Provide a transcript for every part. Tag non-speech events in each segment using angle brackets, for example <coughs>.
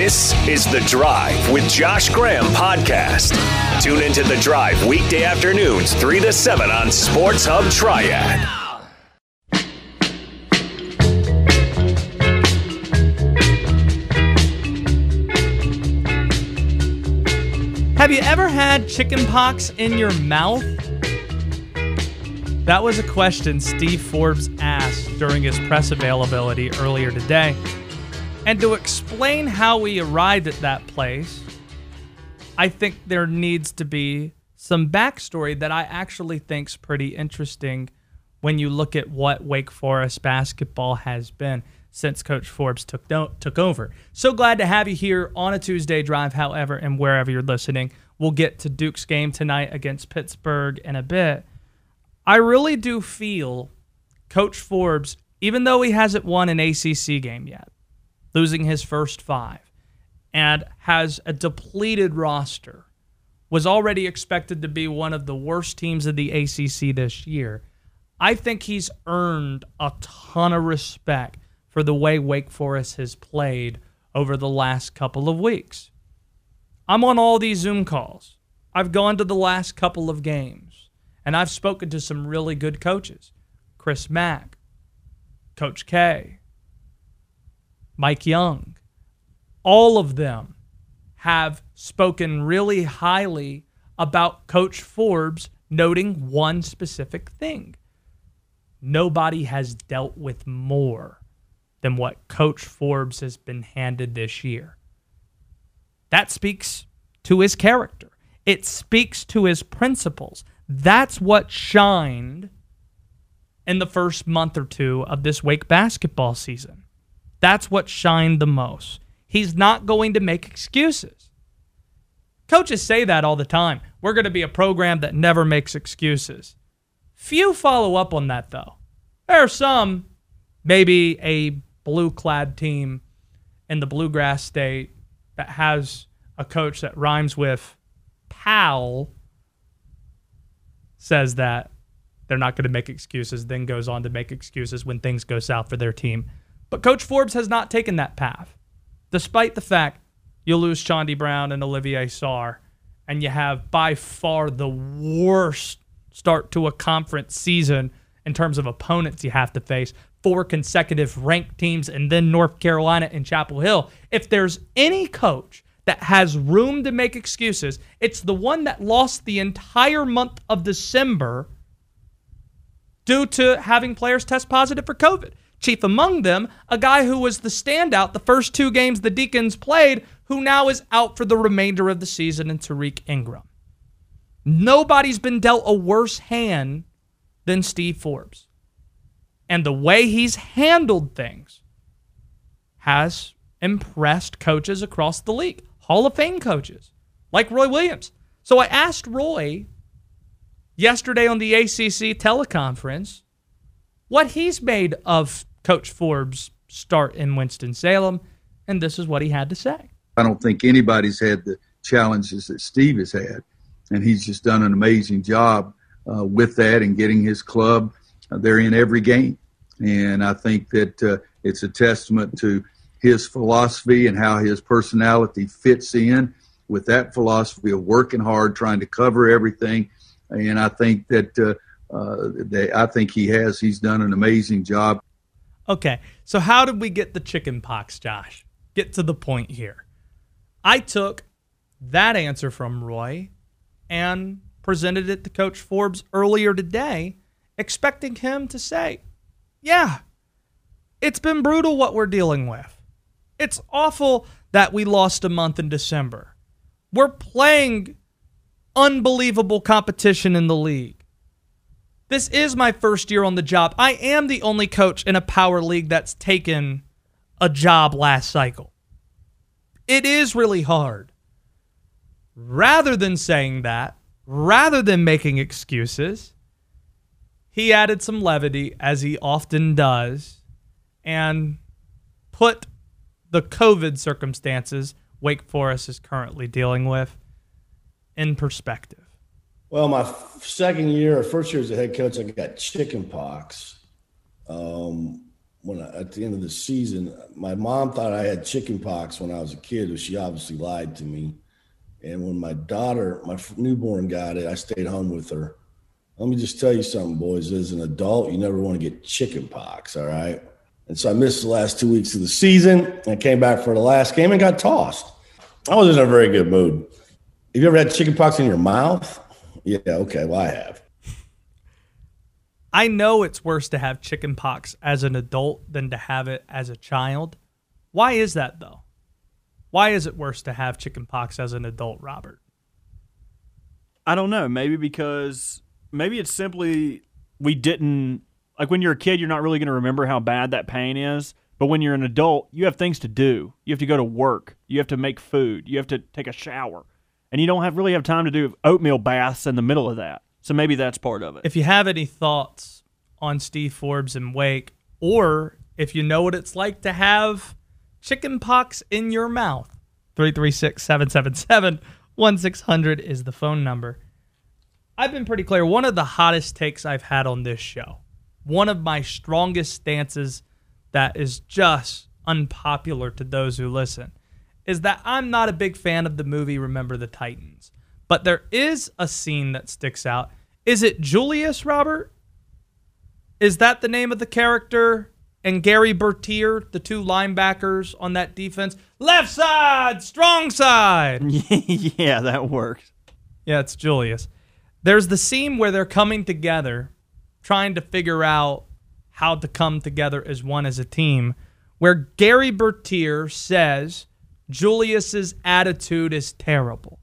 This is The Drive with Josh Graham podcast. Tune into The Drive weekday afternoons, 3 to 7 on Sports Hub Triad. Have you ever had chicken pox in your mouth? That was a question Steve Forbes asked during his press availability earlier today. And to explain how we arrived at that place, I think there needs to be some backstory that I actually think's pretty interesting when you look at what Wake Forest basketball has been since Coach Forbes took took over. So glad to have you here on a Tuesday drive, however, and wherever you're listening. We'll get to Duke's game tonight against Pittsburgh in a bit. I really do feel Coach Forbes, even though he hasn't won an ACC game yet, losing his first five, and has a depleted roster, was already expected to be one of the worst teams of the ACC this year. I think he's earned a ton of respect for the way Wake Forest has played over the last couple of weeks. I'm on all these Zoom calls. I've gone to the last couple of games, and I've spoken to some really good coaches Chris Mack, Coach K, Mike Young. All of them have spoken really highly about Coach Forbes, noting one specific thing. Nobody has dealt with more than what Coach Forbes has been handed this year. That speaks to his character. It speaks to his principles. That's what shined in the first month or two of this Wake basketball season. That's what shined the most. He's not going to make excuses. Coaches say that all the time. We're going to be a program that never makes excuses. Few follow up on that, though. There are some, maybe a blue clad team in the bluegrass state that has a coach that rhymes with pal says that they're not going to make excuses, then goes on to make excuses when things go south for their team. But Coach Forbes has not taken that path, despite the fact you lose Chaundee Brown and Olivier Sarr, and you have by far the worst start to a conference season in terms of opponents you have to face. Four consecutive ranked teams, and then North Carolina and Chapel Hill. If there's any coach that has room to make excuses, it's the one that lost the entire month of December due to having players test positive for COVID. Chief among them, a guy who was the standout the first two games the Deacons played, who now is out for the remainder of the season, and Tariq Ingram. Nobody's been dealt a worse hand than Steve Forbes. And the way he's handled things has impressed coaches across the league, Hall of Fame coaches like Roy Williams. So I asked Roy yesterday on the ACC teleconference what he's made of Coach Forbes' start in Winston-Salem, and this is what he had to say. I don't think anybody's had the challenges that Steve has had, and he's just done an amazing job uh, with that and getting his club. Uh, they're in every game, and I think that uh, it's a testament to his philosophy and how his personality fits in with that philosophy of working hard, trying to cover everything. And I think that uh, uh, they, I think he has. He's done an amazing job. Okay, so how did we get the chicken pox, Josh? Get to the point here. I took that answer from Roy and presented it to Coach Forbes earlier today, expecting him to say, Yeah, it's been brutal what we're dealing with. It's awful that we lost a month in December. We're playing unbelievable competition in the league. This is my first year on the job. I am the only coach in a power league that's taken a job last cycle. It is really hard. Rather than saying that, rather than making excuses, he added some levity, as he often does, and put the COVID circumstances Wake Forest is currently dealing with in perspective. Well, my second year or first year as a head coach, I got chicken pox. Um, when I, at the end of the season, my mom thought I had chicken pox when I was a kid, but she obviously lied to me. And when my daughter, my newborn, got it, I stayed home with her. Let me just tell you something, boys. As an adult, you never want to get chicken pox, all right? And so I missed the last two weeks of the season. I came back for the last game and got tossed. I was in a very good mood. Have you ever had chicken pox in your mouth? Yeah, okay. Well, I have. I know it's worse to have chicken pox as an adult than to have it as a child. Why is that though? Why is it worse to have chicken pox as an adult, Robert? I don't know. Maybe because maybe it's simply we didn't like when you're a kid, you're not really going to remember how bad that pain is. But when you're an adult, you have things to do. You have to go to work. You have to make food. You have to take a shower, and you don't have really have time to do oatmeal baths in the middle of that. So maybe that's part of it. If you have any thoughts on Steve Forbes and Wake, or if you know what it's like to have chicken pox in your mouth, 336 777 1600 is the phone number. I've been pretty clear. One of the hottest takes I've had on this show, one of my strongest stances that is just unpopular to those who listen, is that I'm not a big fan of the movie Remember the Titans. But there is a scene that sticks out. Is it Julius, Robert? Is that the name of the character? And Gary Bertier, the two linebackers on that defense. Left side, strong side. <laughs> yeah, that works. Yeah, it's Julius. There's the scene where they're coming together, trying to figure out how to come together as one as a team, where Gary Bertier says Julius's attitude is terrible.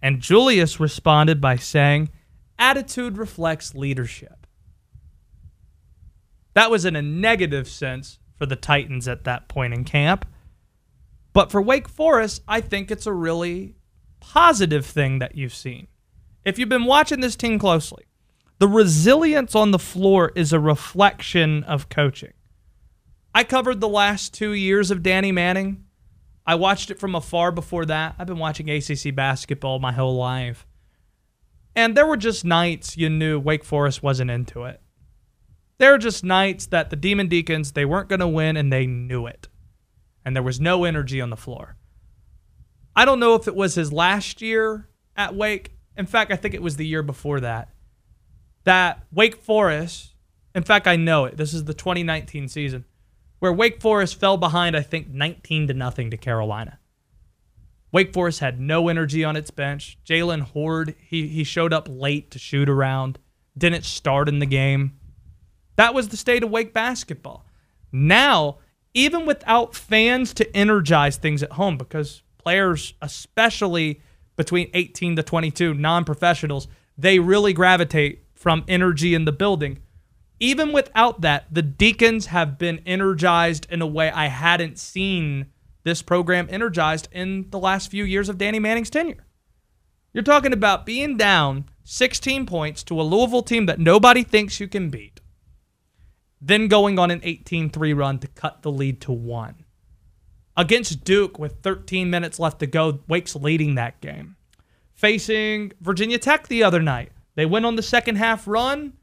And Julius responded by saying, attitude reflects leadership. That was in a negative sense for the Titans at that point in camp. But for Wake Forest, I think it's a really positive thing that you've seen. If you've been watching this team closely, the resilience on the floor is a reflection of coaching. I covered the last two years of Danny Manning. I watched it from afar before that. I've been watching ACC basketball my whole life. And there were just nights you knew Wake Forest wasn't into it. There were just nights that the Demon Deacons, they weren't going to win and they knew it. And there was no energy on the floor. I don't know if it was his last year at Wake. In fact, I think it was the year before that. That Wake Forest, in fact, I know it. This is the 2019 season where Wake Forest fell behind, I think, 19 to nothing to Carolina. Wake Forest had no energy on its bench. Jaylen Hoard, he, he showed up late to shoot around, didn't start in the game. That was the state of Wake basketball. Now, even without fans to energize things at home, because players, especially between 18 to 22, non professionals, they really gravitate from energy in the building. Even without that, the Deacons have been energized in a way I hadn't seen this program energized in the last few years of Danny Manning's tenure. You're talking about being down 16 points to a Louisville team that nobody thinks you can beat, then going on an 18 3 run to cut the lead to one. Against Duke with 13 minutes left to go, Wake's leading that game. Facing Virginia Tech the other night, they went on the second half run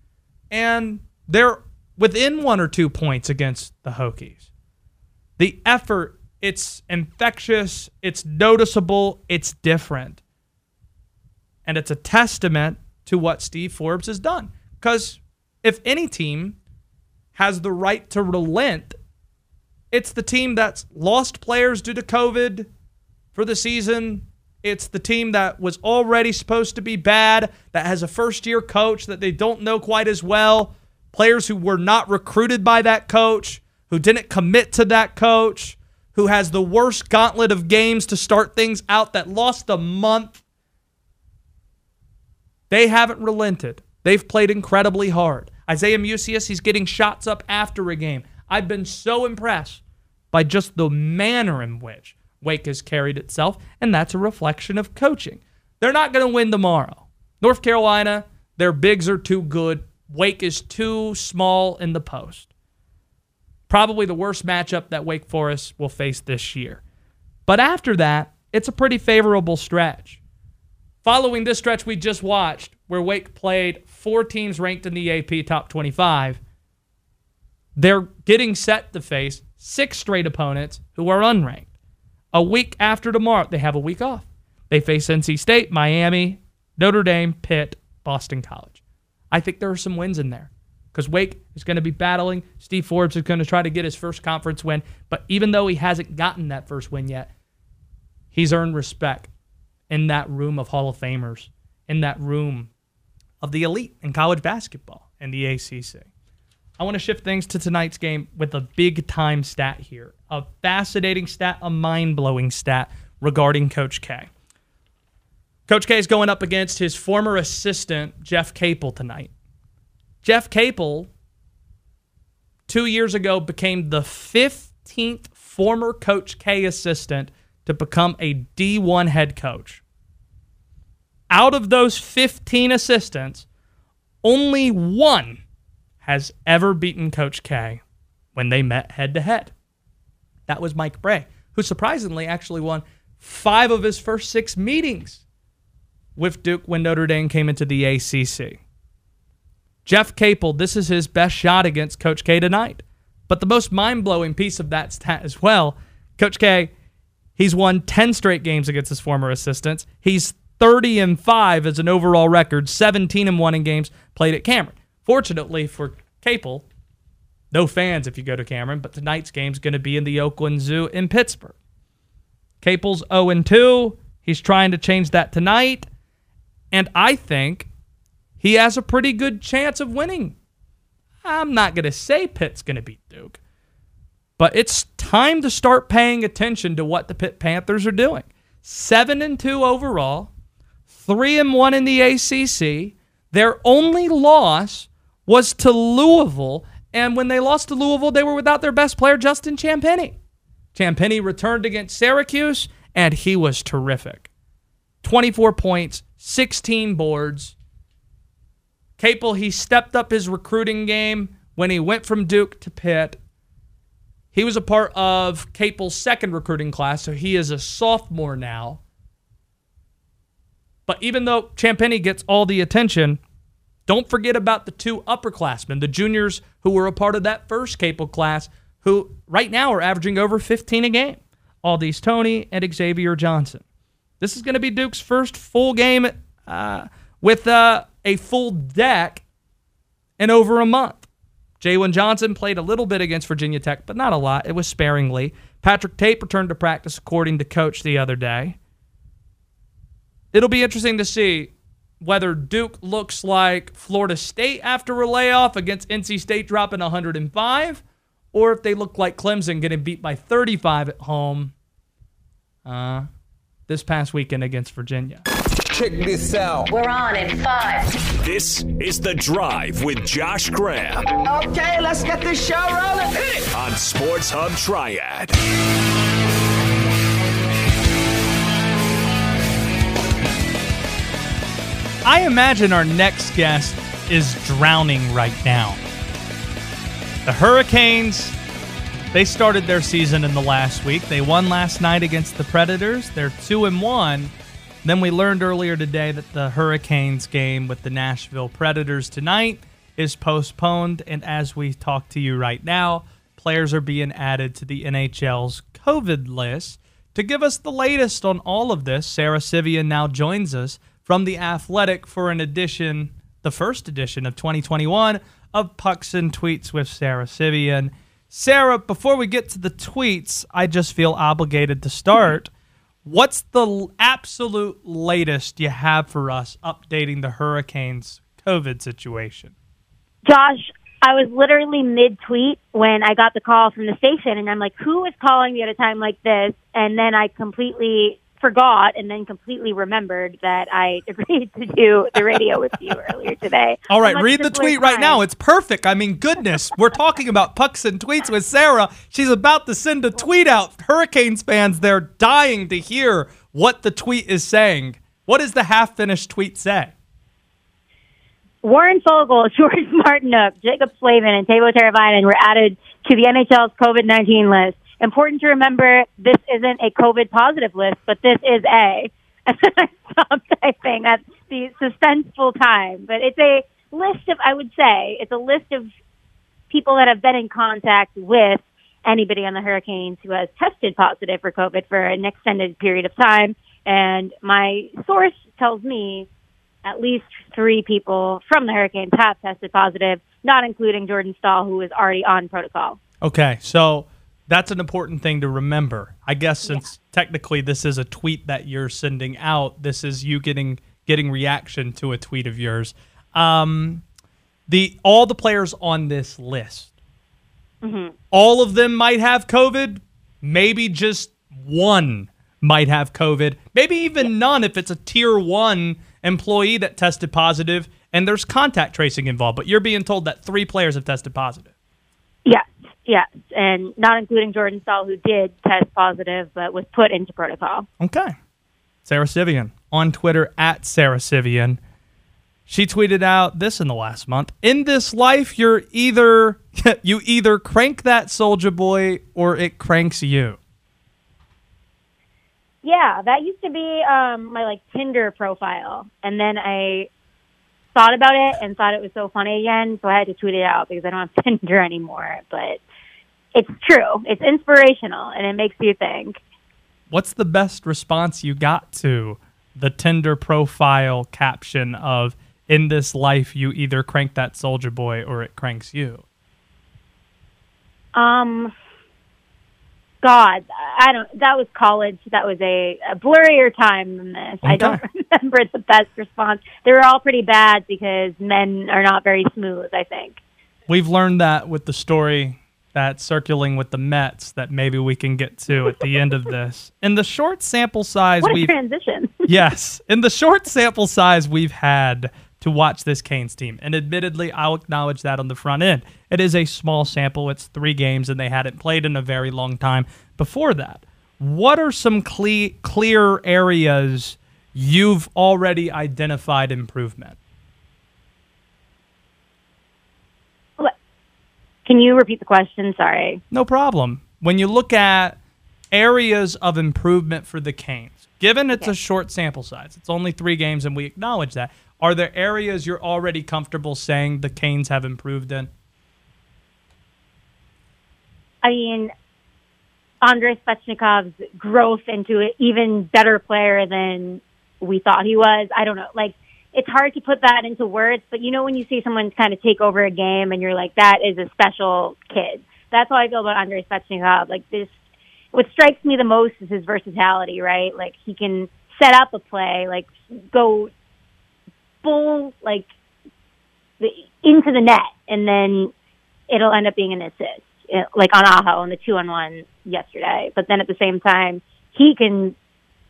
and they're within one or two points against the Hokies. The effort it's infectious, it's noticeable, it's different. And it's a testament to what Steve Forbes has done. Because if any team has the right to relent, it's the team that's lost players due to COVID for the season. It's the team that was already supposed to be bad, that has a first year coach that they don't know quite as well, players who were not recruited by that coach, who didn't commit to that coach who has the worst gauntlet of games to start things out that lost a month. They haven't relented. They've played incredibly hard. Isaiah Mucius, he's getting shots up after a game. I've been so impressed by just the manner in which Wake has carried itself, and that's a reflection of coaching. They're not going to win tomorrow. North Carolina, their bigs are too good. Wake is too small in the post. Probably the worst matchup that Wake Forest will face this year. But after that, it's a pretty favorable stretch. Following this stretch we just watched, where Wake played four teams ranked in the AP top 25, They're getting set to face six straight opponents who are unranked. A week after tomorrow, they have a week off. They face NC State, Miami, Notre Dame, Pitt, Boston College. I think there are some wins in there because Wake is going to be battling. Steve Forbes is going to try to get his first conference win. But even though he hasn't gotten that first win yet, he's earned respect in that room of Hall of Famers, in that room of the elite in college basketball and the ACC. I want to shift things to tonight's game with a big time stat here. A fascinating stat, a mind blowing stat regarding Coach K. Coach K is going up against his former assistant, Jeff Capel, tonight. Jeff Capel, two years ago, became the 15th former Coach K assistant to become a D1 head coach. Out of those 15 assistants, only one has ever beaten Coach K when they met head to head. That was Mike Brey, who surprisingly actually won five of his first six meetings with Duke when Notre Dame came into the ACC. Jeff Capel, this is his best shot against Coach K tonight. But the most mind blowing piece of that stat as well, Coach K, he's won 10 straight games against his former assistants. He's 30 and 5 as an overall record, 17 and 1 in games played at Cameron. Fortunately for Capel, no fans if you go to Cameron, but tonight's game is going to be in the Oakland Zoo in Pittsburgh. Capel's 0 and 2. He's trying to change that tonight. And I think he has a pretty good chance of winning. I'm not going to say Pitt's going to beat Duke, but it's time to start paying attention to what the Pitt Panthers are doing. 7 and 2 overall, 3 and 1 in the ACC. Their only loss was to Louisville, and when they lost to Louisville, they were without their best player Justin Champagnie. Champagnie returned against Syracuse, and he was terrific. 24 points, 16 boards. Capel, he stepped up his recruiting game when he went from Duke to Pitt. He was a part of Capel's second recruiting class, so he is a sophomore now. But even though Champagnie gets all the attention, don't forget about the two upperclassmen, the juniors who were a part of that first Capel class, who right now are averaging over 15 a game. Au'Diese Toney and Xavier Johnson. This is going to be Duke's first full game uh, with uh, a full deck in over a month. Jalen Johnson played a little bit against Virginia Tech, but not a lot. It was sparingly. Patrick Tape returned to practice according to coach the other day. It'll be interesting to see whether Duke looks like Florida State after a layoff against NC State dropping 105, or if they look like Clemson getting beat by 35 at home. Uh, this past weekend against Virginia. Check this out. We're on in five. This is The Drive with Josh Graham Okay, let's get this show rolling. on Sports Hub Triad. I imagine our next guest is drowning right now. The Hurricanes, they started their season in the last week. They won last night against the Predators. They're 2 and 1. Then we learned earlier today that the Hurricanes game with the Nashville Predators tonight is postponed and as we talk to you right now, players are being added to the NHL's COVID list. To give us the latest on all of this, Sara Civian now joins us from The Athletic for an edition, the first edition of 2021 of Pucks and Tweets with Sara Civian. Sarah, before we get to the tweets, I just feel obligated to start. What's the absolute latest you have for us updating the Hurricanes COVID situation? Josh, I was literally mid tweet when I got the call from the station, and I'm like, who is calling me at a time like this? And then I completely forgot and then completely remembered that I <laughs> agreed to do the radio with you earlier today. All right, read the tweet right time. now. It's perfect. I mean, goodness, we're talking about pucks and tweets with Sarah. She's about to send a tweet out. Hurricanes fans, they're dying to hear what the tweet is saying. What does the half finished tweet say? Warren Foegele, <laughs> Jordan Martinook, Jaccob Slavin, and Teuvo Teravainen were added to the NHL's COVID-19 list. Important to remember, this isn't a COVID positive list, but this is a. And <laughs> then I stopped typing at the suspenseful time. But it's a list of, I would say, it's a list of people that have been in contact with anybody on the Hurricanes who has tested positive for COVID for an extended period of time. And my source tells me at least three people from the Hurricanes have tested positive, not including Jordan Staal, who is already on protocol. Okay, so that's an important thing to remember. I guess since technically this is a tweet that you're sending out, this is you getting getting reaction to a tweet of yours. Um, the all the players on this list, all of them might have COVID. Maybe just one might have COVID. Maybe even none if it's a tier one employee that tested positive and there's contact tracing involved. But you're being told that three players have tested positive. Yes, yes, and not including Jordan Staal, who did test positive but was put into protocol. Okay. Sara Civian on Twitter at Sara Civian. She tweeted out this in the last month. In this life, you're either <laughs> you either crank that soldier boy or it cranks you. Yeah, that used to be um, my like Tinder profile, and then I thought about it and thought it was so funny again, so I had to tweet it out because I don't have <laughs> Tinder anymore. But it's true; it's inspirational, and it makes you think. What's the best response you got to the Tinder profile caption of "In this life, you either crank that soldier boy or it cranks you"? Um, God, I don't. That was college. That was a, a blurrier time than this. I don't Okay. <laughs> remember the best response. They were all pretty bad because men are not very smooth. I think. We've learned that with the story that's circulating with the Mets that maybe we can get to at the end of this. In the short sample size we've transition. <laughs> yes, in the short sample size we've had to watch this Canes team, and admittedly, I'll acknowledge that on the front end. It is a small sample. It's three games, and they hadn't played in a very long time before that. What are some cle- clear areas you've already identified improvement? Can you repeat the question? Sorry. No problem. When you look at areas of improvement for the Canes, given it's a short sample size, it's only three games, and we acknowledge that. Are there areas you're already comfortable saying the Canes have improved in? I mean, Andrei Svechnikov's growth into an even better player than we thought he was. I don't know. Like, it's hard to put that into words, but you know when you see someone kind of take over a game and you're like, that is a special kid. That's how I feel about Andrei Svechnikov. Like this, what strikes me the most is his versatility, right? Like he can set up a play, like go full, like the, into the net, and then it'll end up being an assist, eh, like on Aho on the two on one yesterday. But then at the same time, he can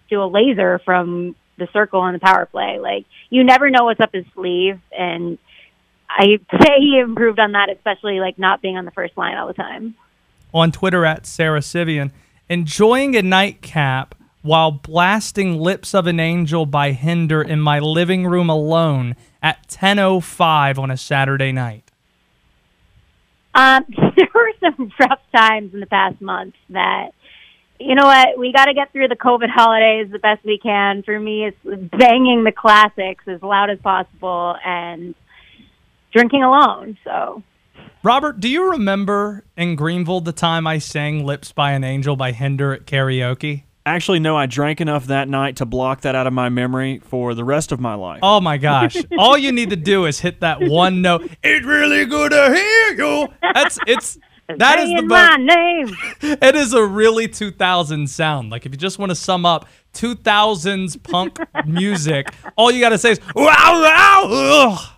do a laser from the circle on the power play. Like you never know what's up his sleeve, and I <laughs> say he improved on that, especially like not being on the first line all the time. On Twitter at Sara Civian, enjoying a nightcap while blasting Lips of an Angel by Hinder in my living room alone at 10.05 on a Saturday night. Um, <laughs> there were some rough times in the past month that, you know what, we got to get through the COVID holidays the best we can. For me, it's banging the classics as loud as possible and drinking alone. So, Robert, do you remember in Greenville the time I sang Lips by an Angel by Hinder at karaoke? Actually, no, I drank enough that night to block that out of my memory for the rest of my life. Oh my gosh. All you need to do is hit that one note. It's really good to hear you. That's it's that is the my name. <laughs> it is a really 2000 sound. Like if you just want to sum up 2000s punk <laughs> music, all you got to say is wow wow. ugh."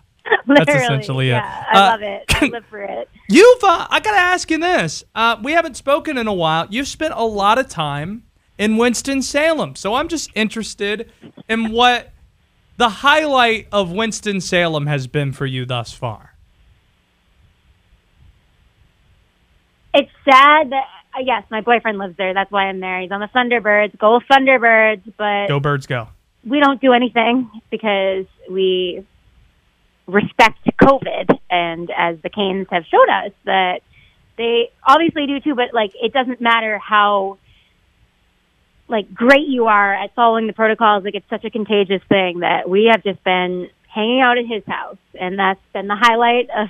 Literally, essentially it. I Uh, love it. I <coughs> live for it. You've uh, I got to ask you this. Uh, we haven't spoken in a while. You've spent a lot of time in Winston-Salem. So I'm just interested in what the highlight of Winston-Salem has been for you thus far. It's sad that uh, yes, my boyfriend lives there. That's why I'm there. He's on the Thunderbirds. Go Thunderbirds! But Go birds go. we don't do anything because we respect COVID, and as the Canes have showed us that they obviously do too. But like, it doesn't matter how like great you are at following the protocols. Like, it's such a contagious thing that we have just been hanging out at his house, and that's been the highlight of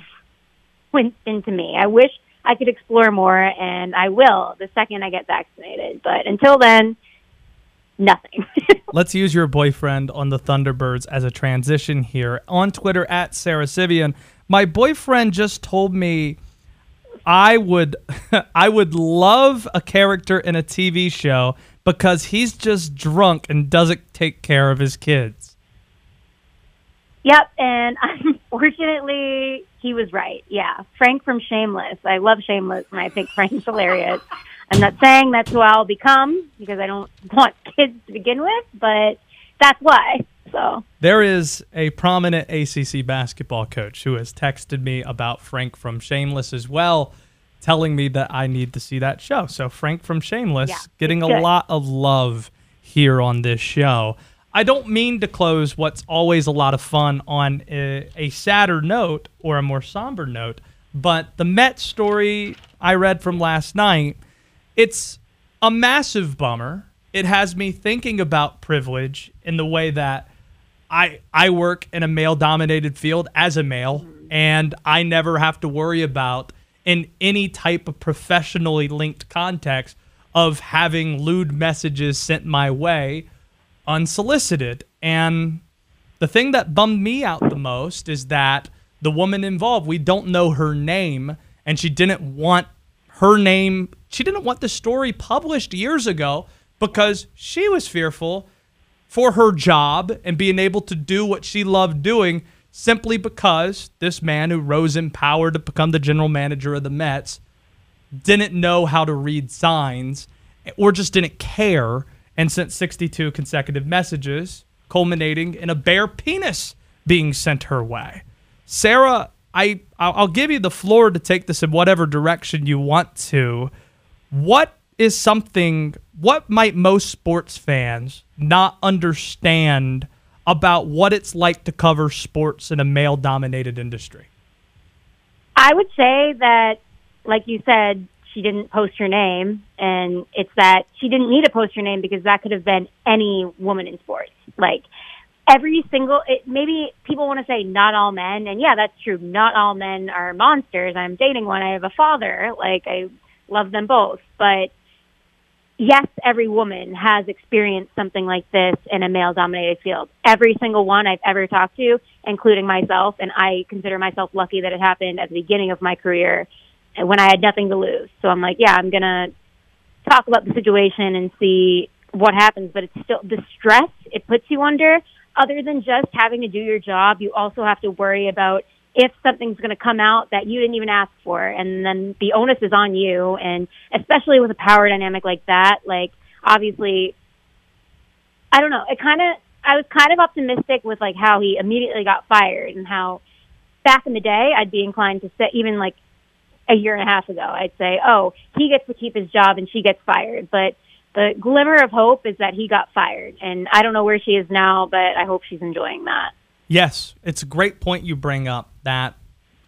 Winston to me. I wish I could explore more, and I will the second I get vaccinated. But until then, nothing. <laughs> Let's use your boyfriend on the Thunderbirds as a transition here. On Twitter at Sara Civian, my boyfriend just told me I would <laughs> I would love a character in a TV show because he's just drunk and doesn't take care of his kids. Yep, and <laughs> unfortunately, he was right. Yeah, Frank from Shameless. I love Shameless, and I think Frank's <laughs> hilarious. I'm not saying that's who I'll become because I don't <laughs> want kids to begin with, but that's why. So there is a prominent ACC basketball coach who has texted me about Frank from Shameless as well, telling me that I need to see that show. So Frank from Shameless Yeah, getting a lot of love here on this show. I don't mean to close what's always a lot of fun on a, a sadder note or a more somber note, but the Met story I read from last night, it's a massive bummer. It has me thinking about privilege in the way that I I work in a male dominated field as a male and I never have to worry about in any type of professionally linked context of having lewd messages sent my way unsolicited. And the thing that bummed me out the most is that the woman involved, we don't know her name, and she didn't want her name, she didn't want the story published years ago because she was fearful for her job and being able to do what she loved doing simply because this man who rose in power to become the general manager of the Mets didn't know how to read signs or just didn't care and sent 62 consecutive messages culminating in a bare penis being sent her way. Sarah, I I'll I'll give you the floor to take this in whatever direction you want to. What is something what might most sports fans not understand about what it's like to cover sports in a male dominated industry? I would say that, like you said, she didn't post her name, and it's that she didn't need to post her name because that could have been any woman in sports. Like every single, it, maybe people want to say not all men, and yeah, that's true. Not all men are monsters. I'm dating one. I have a father. Like I love them both, but yes, every woman has experienced something like this in a male dominated field. Every single one I've ever talked to, including myself, and I consider myself lucky that it happened at the beginning of my career when I had nothing to lose. So I'm like, yeah, I'm going to talk about the situation and see what happens, but it's still the stress it puts you under. Other than just having to do your job, you also have to worry about if something's going to come out that you didn't even ask for, and then the onus is on you. And especially with a power dynamic like that, like obviously, I don't know. It kind of I was kind of optimistic with like how he immediately got fired and how back in the day I'd be inclined to say even like a year and a half ago I'd say, oh, he gets to keep his job and she gets fired, but the glimmer of hope is that he got fired, and I don't know where she is now, but I hope she's enjoying that. Yes, it's a great point you bring up that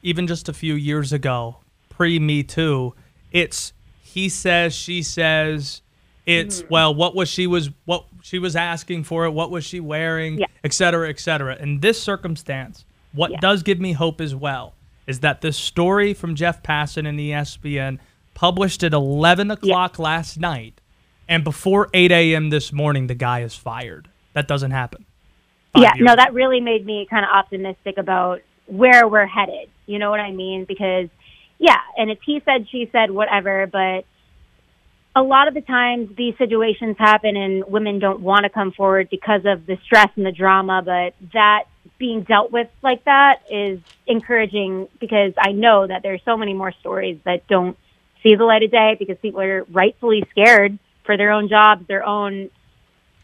even just a few years ago, pre Me Too, it's he says, she says, it's Mm-hmm. well, what was she was what she was asking for it, what was she wearing, Yeah. et cetera, et cetera. In this circumstance, what Yeah. does give me hope as well is that this story from Jeff Passan and ESPN published at eleven o'clock last night, and before eight a.m. this morning, the guy is fired. That doesn't happen. Yeah, no, ago. that really made me kind of optimistic about where we're headed. You know what I mean? Because, yeah, and it's he said, she said, whatever, but a lot of the times these situations happen and women don't want to come forward because of the stress and the drama, but that being dealt with like that is encouraging because I know that there's so many more stories that don't see the light of day because people are rightfully scared for their own jobs, their own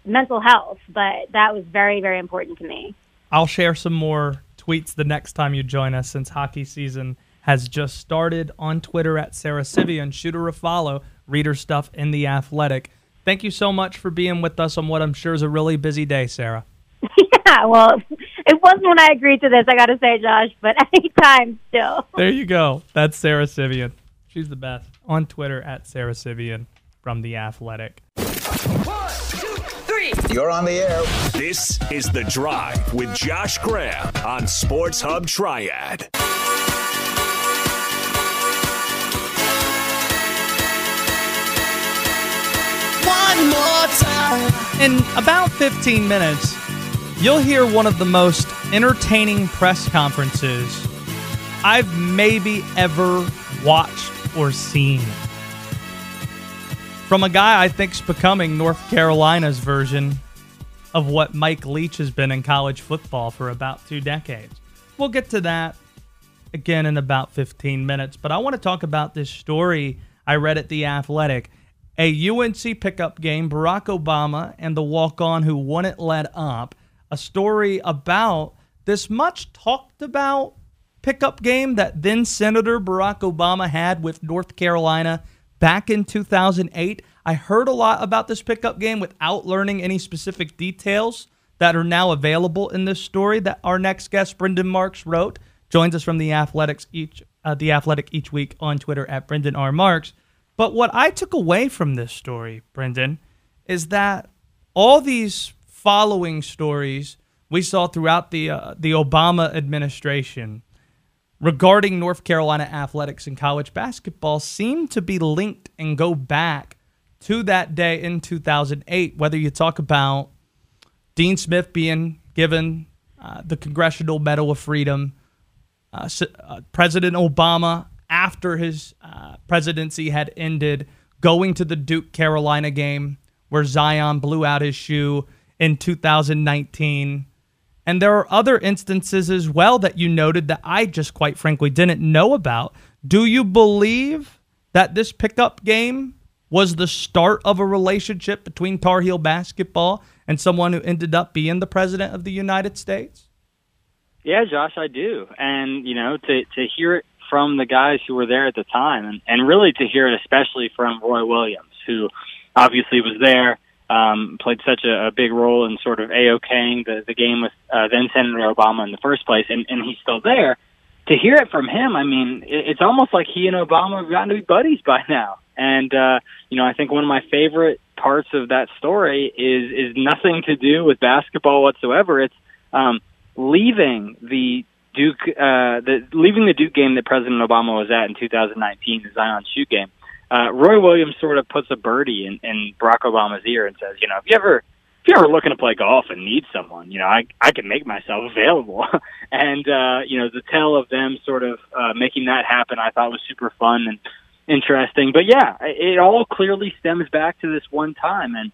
mental health, but that was very, very important to me. I'll share some more tweets the next time you join us since hockey season has just started on Twitter at Sara Civian. Shoot her a follow. Read her stuff in The Athletic. Thank you so much for being with us on what I'm sure is a really busy day, Sarah. <laughs> yeah, well, it wasn't when I agreed to this, I got to say, Josh, but <laughs> anytime still. There you go. That's Sara Civian. She's the best. On Twitter at Sara Civian from The Athletic. One, two, three. You're on the air. This is The Drive with Josh Graham on Sports Hub Triad. One more time. In about 15 minutes, you'll hear one of the most entertaining press conferences I've maybe ever watched or seen. From a guy I think's becoming North Carolina's version of what Mike Leach has been in college football for about two decades. We'll get to that again in about 15 minutes, but I want to talk about this story I read at The Athletic. A UNC pickup game, Barack Obama and the walk on who wouldn't let up. A story about this much talked about pickup game that then Senator Barack Obama had with North Carolina back in 2008. I heard a lot about this pickup game without learning any specific details that are now available in this story that our next guest, Brendan Marks, wrote. Joins us from the Athletics each uh, the Athletic each week on Twitter at Brendan R. Marks. But what I took away from this story, Brendan, is that all these following stories we saw throughout the uh, the Obama administration regarding North Carolina athletics and college basketball seem to be linked and go back to that day in 2008. Whether you talk about Dean Smith being given uh, the Congressional Medal of Freedom, uh, uh, President Obama, after his uh, presidency had ended, going to the Duke Carolina game where Zion blew out his shoe in 2019 and there are other instances as well that you noted that I just quite frankly didn't know about. Do you believe that this pickup game was the start of a relationship between Tar Heel basketball and someone who ended up being the president of the United States? Yeah, Josh, I do. And, you know, to, to hear it from the guys who were there at the time, and, and really to hear it especially from Roy Williams, who obviously was there um, played such a, a big role in sort of AOKing the, the game with uh, then Senator Obama in the first place, and, and he's still there. To hear it from him, I mean, it, it's almost like he and Obama have gotten to be buddies by now. And uh, you know, I think one of my favorite parts of that story is is nothing to do with basketball whatsoever. It's um, leaving the Duke, uh, the leaving the Duke game that President Obama was at in 2019, the Zion shoot game uh, Roy Williams sort of puts a birdie in, in Barack Obama's ear and says, you know, if you ever if you're ever looking to play golf and need someone, you know, I I can make myself <laughs> available. and uh, you know, the tale of them sort of uh, making that happen, I thought was super fun and interesting. But yeah, it all clearly stems back to this one time, and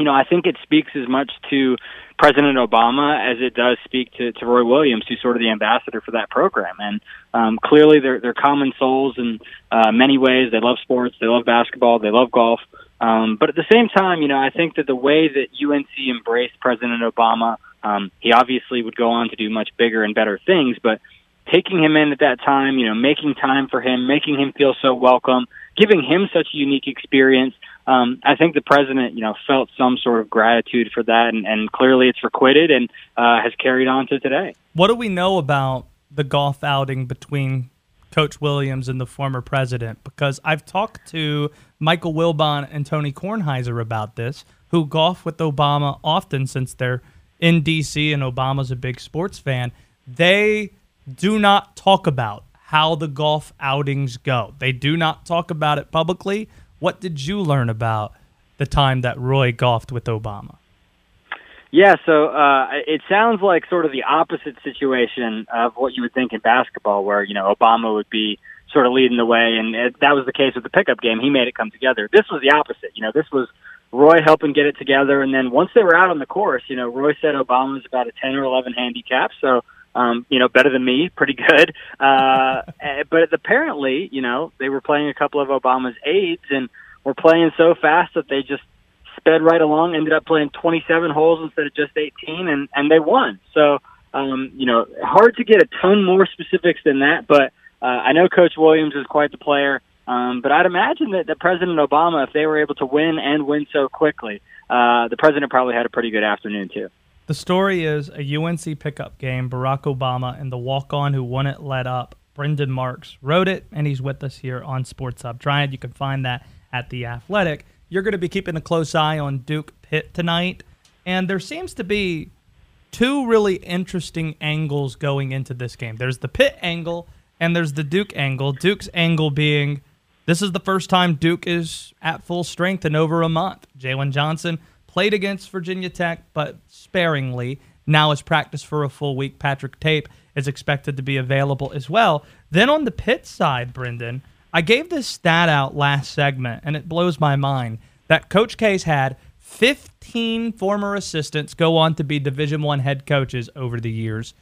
you know, I think it speaks as much to President Obama as it does speak to, to Roy Williams, who's sort of the ambassador for that program. And um, clearly, they're they're common souls in uh, many ways. They love sports, they love basketball, they love golf. Um, but at the same time, you know, I think that the way that UNC embraced President Obama, um, he obviously would go on to do much bigger and better things, but taking him in at that time, you know, making time for him, making him feel so welcome, giving him such a unique experience um, I think the president, you know, felt some sort of gratitude for that, and, and clearly it's requited and uh, has carried on to today. What do we know about the golf outing between Coach Williams and the former president? Because I've talked to Michael Wilbon and Tony Kornheiser about this, who golf with Obama often since they're in D.C. and Obama's a big sports fan. They do not talk about how the golf outings go. They do not talk about it publicly what did you learn about the time that Roy golfed with Obama? Yeah, so uh, it sounds like sort of the opposite situation of what you would think in basketball, where you know Obama would be sort of leading the way, and it, that was the case with the pickup game. He made it come together. This was the opposite. You know, this was Roy helping get it together, and then once they were out on the course, you know, Roy said Obama was about a ten or eleven handicap, so um, you know, better than me, <laughs> pretty good. Uh, eh, but apparently, you know, they were playing a couple of Obama's aides and were playing so fast that they just sped right along, ended up playing 27 holes instead of just 18, and, and they won. So, um, you know, hard to get a ton more specifics than that, but uh, I know Coach Williams is quite the player. Um, but I'd imagine that, that President Obama, if they were able to win and win so quickly, uh, the president probably had a pretty good afternoon too. The story is a UNC pickup game. Barack Obama and the walk-on who wouldn't let up, Brendan Marks, wrote it, and he's with us here on Sports Hub Triad. You can find that at the Athletic. You're going to be keeping a close eye on Duke Pitt tonight, and there seems to be two really interesting angles going into this game. There's the Pitt angle and there's the Duke angle. Duke's angle being This is the first time Duke is at full strength in over a month. Jalen Johnson played against Virginia Tech, but sparingly. Now is practiced for a full week. Patrick Tape is expected to be available as well. Then on the Pitt side, Brendan, I gave this stat out last segment, and it blows my mind that Coach K's had 15 former assistants go on to be Division One head coaches over the years.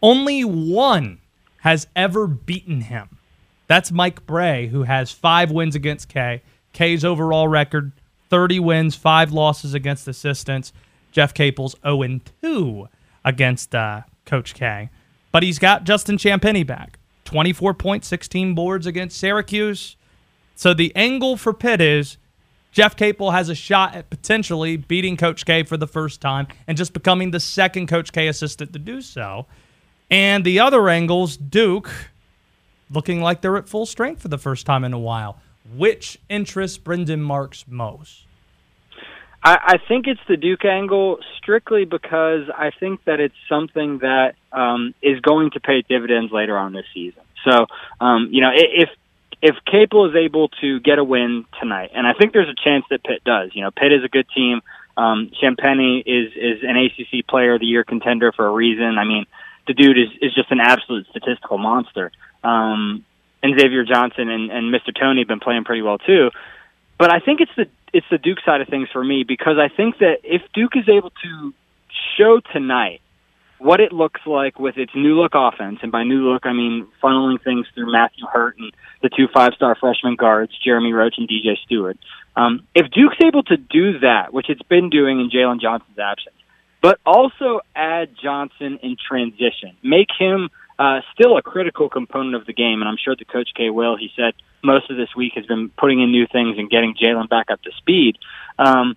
Only one has ever beaten him. That's Mike Brey, who has five wins against K. K's overall record 30 wins, five losses against assistants. Jeff Capel's 0 2 against uh, Coach K. But he's got Justin Champagnie back 24 points, 16 boards against Syracuse. So the angle for Pitt is Jeff Capel has a shot at potentially beating Coach K for the first time and just becoming the second Coach K assistant to do so. And the other angles, Duke looking like they're at full strength for the first time in a while. Which interests Brendan Marks most? I, I think it's the Duke angle strictly because I think that it's something that um, is going to pay dividends later on this season. So, um, you know, if if Capel is able to get a win tonight, and I think there's a chance that Pitt does. You know, Pitt is a good team. Um, Champagnie is is an ACC Player of the Year contender for a reason. I mean, the dude is is just an absolute statistical monster. Um, and Xavier Johnson and, and Mr. Toney have been playing pretty well too. But I think it's the it's the Duke side of things for me because I think that if Duke is able to show tonight what it looks like with its new look offense, and by new look I mean funneling things through Matthew Hurt and the two five star freshman guards, Jeremy Roach and DJ Steward. Um, if Duke's able to do that, which it's been doing in Jalen Johnson's absence, but also add Johnson in transition, make him uh, still a critical component of the game, and I'm sure the coach K will. He said most of this week has been putting in new things and getting Jalen back up to speed. Um,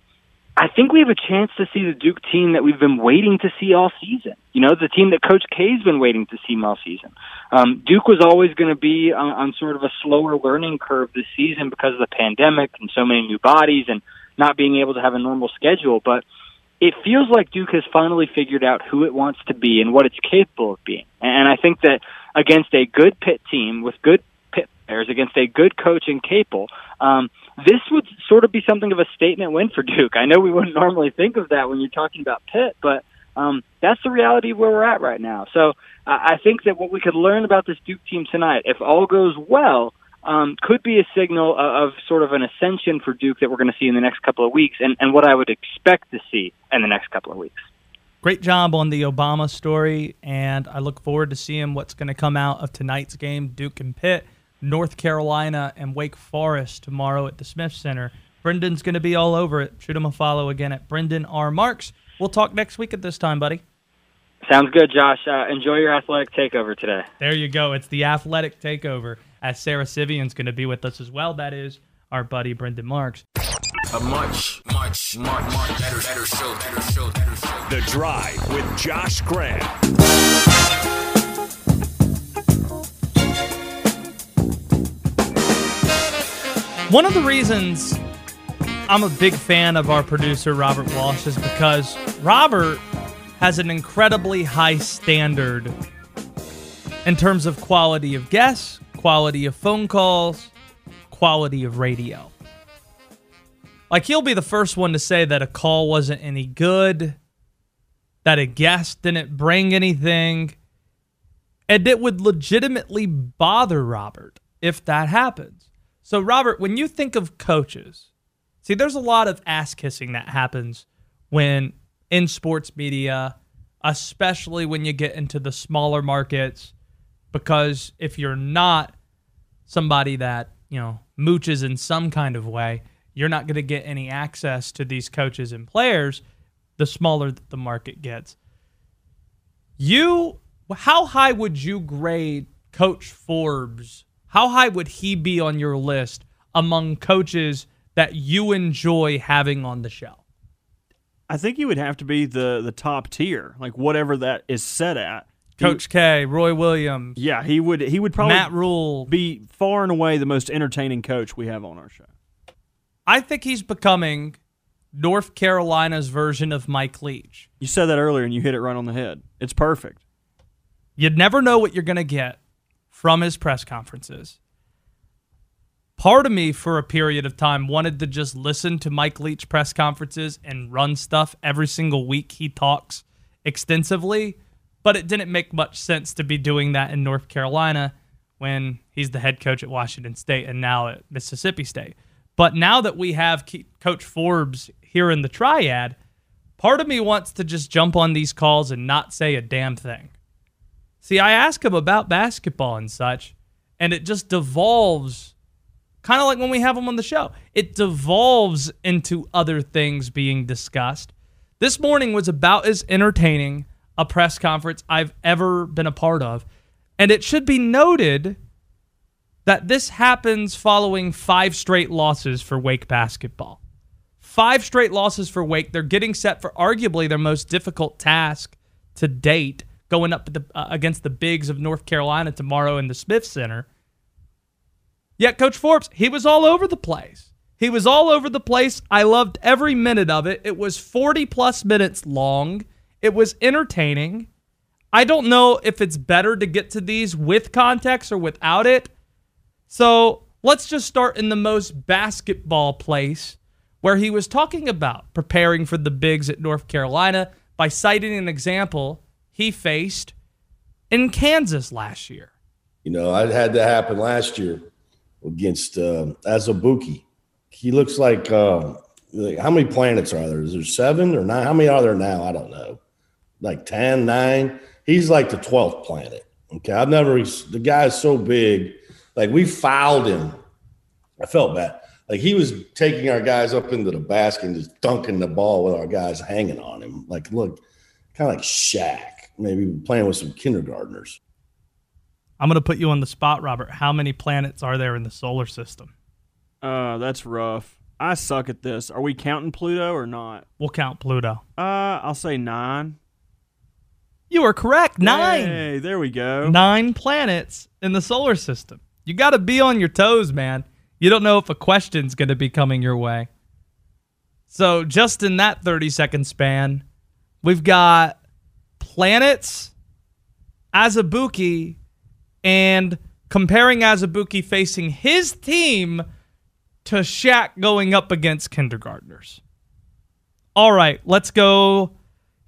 I think we have a chance to see the Duke team that we've been waiting to see all season. You know, the team that Coach K's been waiting to see all season. Um, Duke was always going to be on, on sort of a slower learning curve this season because of the pandemic and so many new bodies and not being able to have a normal schedule. But it feels like Duke has finally figured out who it wants to be and what it's capable of being. And I think that against a good Pitt team with good Pitt players, against a good coach in Capel, um, this would sort of be something of a statement win for Duke. I know we wouldn't normally think of that when you're talking about Pitt, but um, that's the reality where we're at right now. So uh, I think that what we could learn about this Duke team tonight, if all goes well, um, could be a signal of, of sort of an ascension for Duke that we're going to see in the next couple of weeks, and, and what I would expect to see in the next couple of weeks. Great job on the Obama story, and I look forward to seeing what's going to come out of tonight's game. Duke and Pitt, North Carolina, and Wake Forest tomorrow at the Smith Center. Brendan's going to be all over it. Shoot him a follow again at Brendan R. Marks. We'll talk next week at this time, buddy. Sounds good, Josh. Uh, enjoy your athletic takeover today. There you go. It's the athletic takeover as Sara Civian's going to be with us as well. That is our buddy Brendan Marks. A much, much, much, much better, better show, better show, better show. The Drive with Josh Graham. One of the reasons I'm a big fan of our producer, Robert Walsh, is because Robert has an incredibly high standard in terms of quality of guests, quality of phone calls, quality of radio. Like he'll be the first one to say that a call wasn't any good, that a guest didn't bring anything, and it would legitimately bother Robert if that happens. So, Robert, when you think of coaches, see, there's a lot of ass kissing that happens when in sports media, especially when you get into the smaller markets because if you're not somebody that you know mooches in some kind of way, you're not going to get any access to these coaches and players. The smaller the market gets, you how high would you grade Coach Forbes? How high would he be on your list among coaches that you enjoy having on the show? I think he would have to be the the top tier, like whatever that is set at. Coach K, Roy Williams. Yeah, he would. He would probably Matt Rhule be far and away the most entertaining coach we have on our show. I think he's becoming North Carolina's version of Mike Leach. You said that earlier, and you hit it right on the head. It's perfect. You'd never know what you're going to get from his press conferences. part of me for a period of time wanted to just listen to Mike Leach press conferences and run stuff every single week he talks extensively, but it didn't make much sense to be doing that in North Carolina when he's the head coach at Washington State and now at Mississippi State. But now that we have Coach Forbes here in the triad, part of me wants to just jump on these calls and not say a damn thing. See, I ask him about basketball and such, and it just devolves kind of like when we have him on the show. It devolves into other things being discussed. This morning was about as entertaining a press conference I've ever been a part of. And it should be noted that this happens following five straight losses for Wake basketball. Five straight losses for Wake. They're getting set for arguably their most difficult task to date, going up the, uh, against the Bigs of North Carolina tomorrow in the Smith Center. Yet, Coach Forbes, he was all over the place. He was all over the place. I loved every minute of it. It was 40 plus minutes long. It was entertaining. I don't know if it's better to get to these with context or without it. So let's just start in the most basketball place where he was talking about preparing for the bigs at North Carolina by citing an example he faced in Kansas last year. You know, I had that happen last year against uh, Azubuike. He looks like, uh, like, how many planets are there? Is there seven or nine? How many are there now? I don't know. Like 10, nine. He's like the 12th planet. Okay. I've never, the guy is so big. Like we fouled him. I felt bad. Like he was taking our guys up into the basket and just dunking the ball with our guys hanging on him. Like, look, kind of like Shaq, maybe playing with some kindergartners. I'm going to put you on the spot, Robert. How many planets are there in the solar system? Uh, that's rough. I suck at this. Are we counting Pluto or not? We'll count Pluto. Uh, I'll say nine. You are correct. Nine. Hey, there we go. Nine planets in the solar system. You got to be on your toes, man. You don't know if a question's going to be coming your way. So, just in that 30 second span, we've got planets, Azubuike, and comparing Azubuike facing his team to Shaq going up against kindergartners. All right, let's go.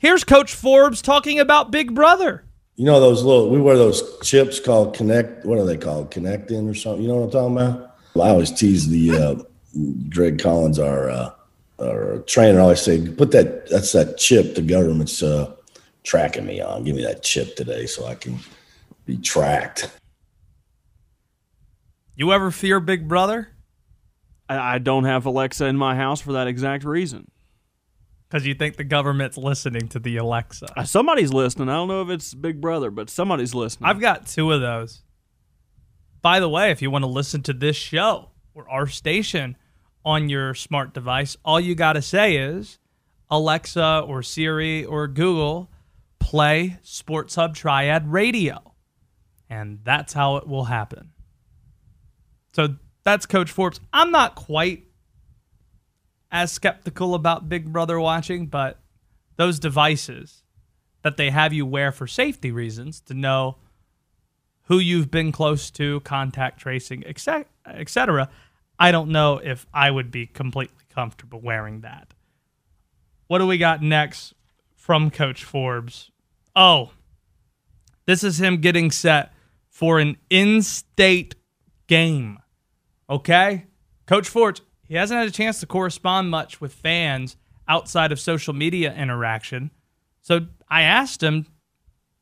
Here's Coach Forbes talking about Big Brother. You know those little we wear those chips called Connect. What are they called? Connecting or something? You know what I'm talking about? Well, I always tease the uh, Greg Collins, our uh, our trainer. I always say, put that. That's that chip the government's uh, tracking me on. Give me that chip today so I can be tracked. You ever fear Big Brother? I, I don't have Alexa in my house for that exact reason. Because you think the government's listening to the Alexa. Uh, somebody's listening. I don't know if it's Big Brother, but somebody's listening. I've got two of those. By the way, if you want to listen to this show or our station on your smart device, all you got to say is Alexa or Siri or Google play Sports Hub Triad Radio and that's how it will happen. So that's Coach Forbes. I'm not quite as skeptical about Big Brother watching, but those devices that they have you wear for safety reasons to know who you've been close to, contact tracing, etc. I don't know if I would be completely comfortable wearing that. What do we got next from Coach Forbes? Oh, this is him getting set for an in state game. Okay? Coach Forbes, he hasn't had a chance to correspond much with fans outside of social media interaction. So I asked him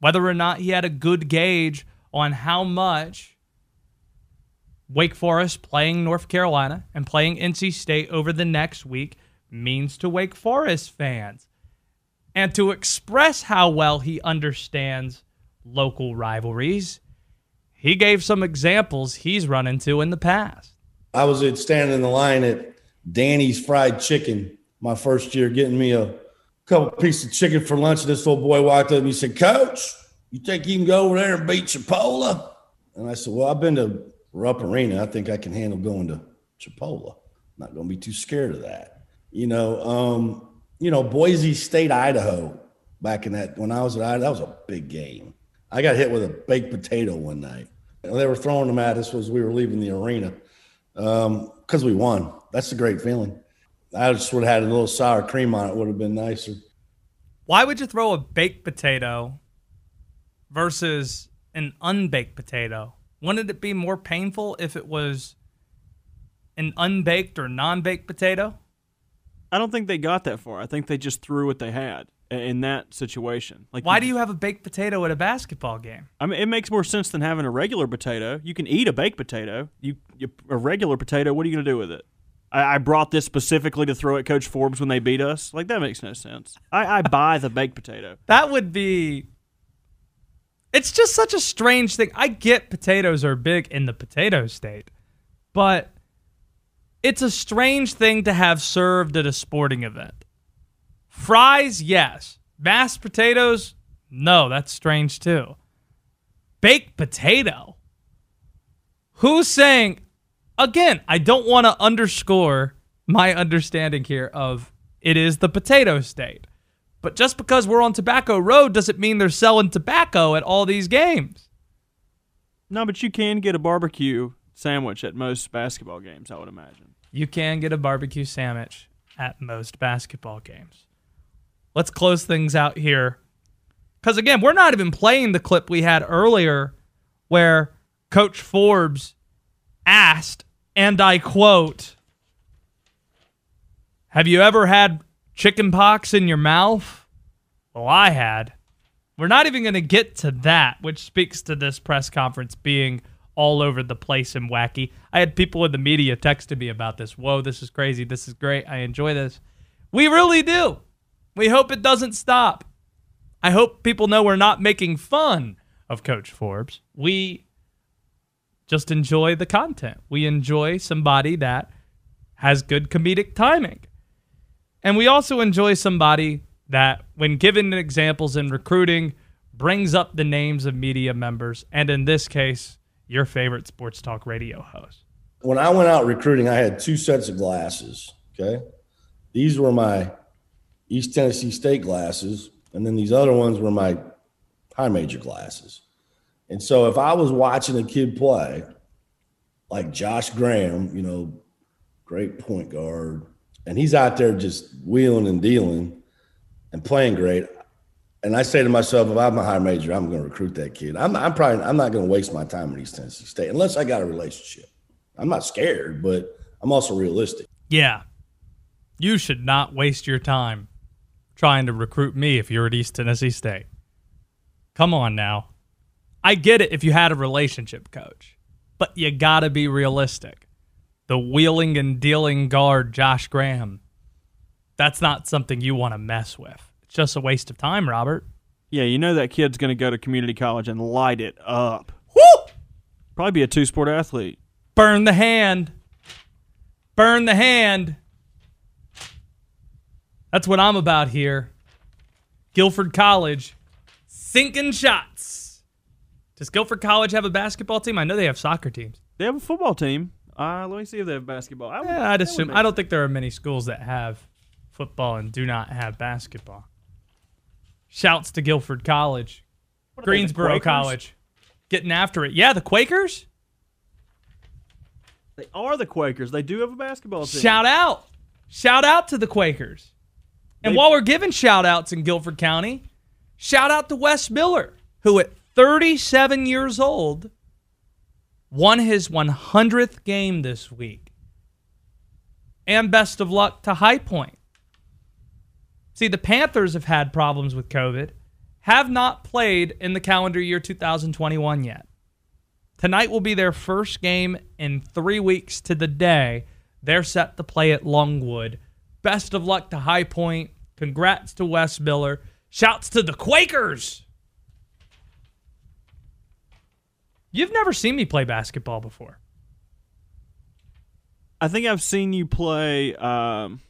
whether or not he had a good gauge on how much Wake Forest playing North Carolina and playing NC State over the next week means to Wake Forest fans. And to express how well he understands local rivalries, he gave some examples he's run into in the past. I was standing in the line at Danny's Fried Chicken my first year, getting me a couple pieces of chicken for lunch. And this little boy walked up and he said, Coach, you think you can go over there and beat Chipola? And I said, Well, I've been to Rupp Arena. I think I can handle going to Chipola. I'm not going to be too scared of that. You know, um, you know, Boise State, Idaho, back in that when I was at Idaho, that was a big game. I got hit with a baked potato one night. And They were throwing them at us as we were leaving the arena. Um, because we won. That's a great feeling. I just would have had a little sour cream on it. Would have been nicer. Why would you throw a baked potato versus an unbaked potato? Wouldn't it be more painful if it was an unbaked or non-baked potato? I don't think they got that far. I think they just threw what they had i- in that situation. Like, Why do you have a baked potato at a basketball game? I mean, it makes more sense than having a regular potato. You can eat a baked potato. You, you a regular potato. What are you going to do with it? I, I brought this specifically to throw at Coach Forbes when they beat us. Like that makes no sense. I, I buy the baked potato. <laughs> That would be. It's just such a strange thing. I get potatoes are big in the potato state, but it's a strange thing to have served at a sporting event. Fries, yes. Mashed potatoes, no, that's strange too. Baked potato. Who's saying, again, I don't want to underscore my understanding here of it is the potato state. But just because we're on Tobacco Road doesn't mean they're selling tobacco at all these games. No, but you can get a barbecue sandwich at most basketball games. I would imagine. You can get a barbecue sandwich at most basketball games. Let's close things out here. Because again, we're not even playing the clip we had earlier where Coach Forbes asked, and I quote, Have you ever had chicken pox in your mouth? Well, I had. We're not even going to get to that, which speaks to this press conference being all over the place and wacky. I had people in the media texting me about this. Whoa, this is crazy. This is great. I enjoy this. We really do. We hope it doesn't stop. I hope people know we're not making fun of Coach Forbes. We just enjoy the content. We enjoy somebody that has good comedic timing. And we also enjoy somebody that, when given examples in recruiting, brings up the names of media members, and in this case, your favorite sports talk radio host. When I went out recruiting, I had two sets of glasses. Okay. These were my East Tennessee State glasses, and then these other ones were my high major glasses. And so if I was watching a kid play, like Josh Graham, you know, great point guard, and he's out there just wheeling and dealing and playing great. And I say to myself, if I'm a high major, I'm going to recruit that kid. I'm, I'm probably I'm not going to waste my time at East Tennessee State unless I got a relationship. I'm not scared, but I'm also realistic. Yeah. You should not waste your time trying to recruit me if you're at East Tennessee State. Come on now. I get it if you had a relationship coach, but you got to be realistic. The wheeling and dealing guard, Josh Graham, that's not something you want to mess with. It's just a waste of time, Robert. Yeah, you know that kid's going to go to community college and light it up. Woo! Probably be a two sport athlete. Burn the hand. Burn the hand. That's what I'm about here. Guilford College, sinking shots. Does Guilford College have a basketball team? I know they have soccer teams. They have a football team. Uh, let me see if they have basketball. I would, Yeah, I'd assume. I don't think there are many schools that have football and do not have basketball. Shouts to Guilford College, are they, Greensboro College, getting after it. Yeah, the Quakers. They are the Quakers. They do have a basketball team. Shout out. Shout out to the Quakers. And while we're giving shout outs in Guilford County, shout out to Wes Miller, who at 37 years old won his 100th game this week. And best of luck to High Point. See, the Panthers have had problems with COVID, have not played in the calendar year 2021 yet. Tonight will be their first game in three weeks to the day. They're set to play at Longwood. Best of luck to High Point. Congrats to Wes Miller. Shouts to the Quakers. You've never seen me play basketball before. I think I've seen you play. Um,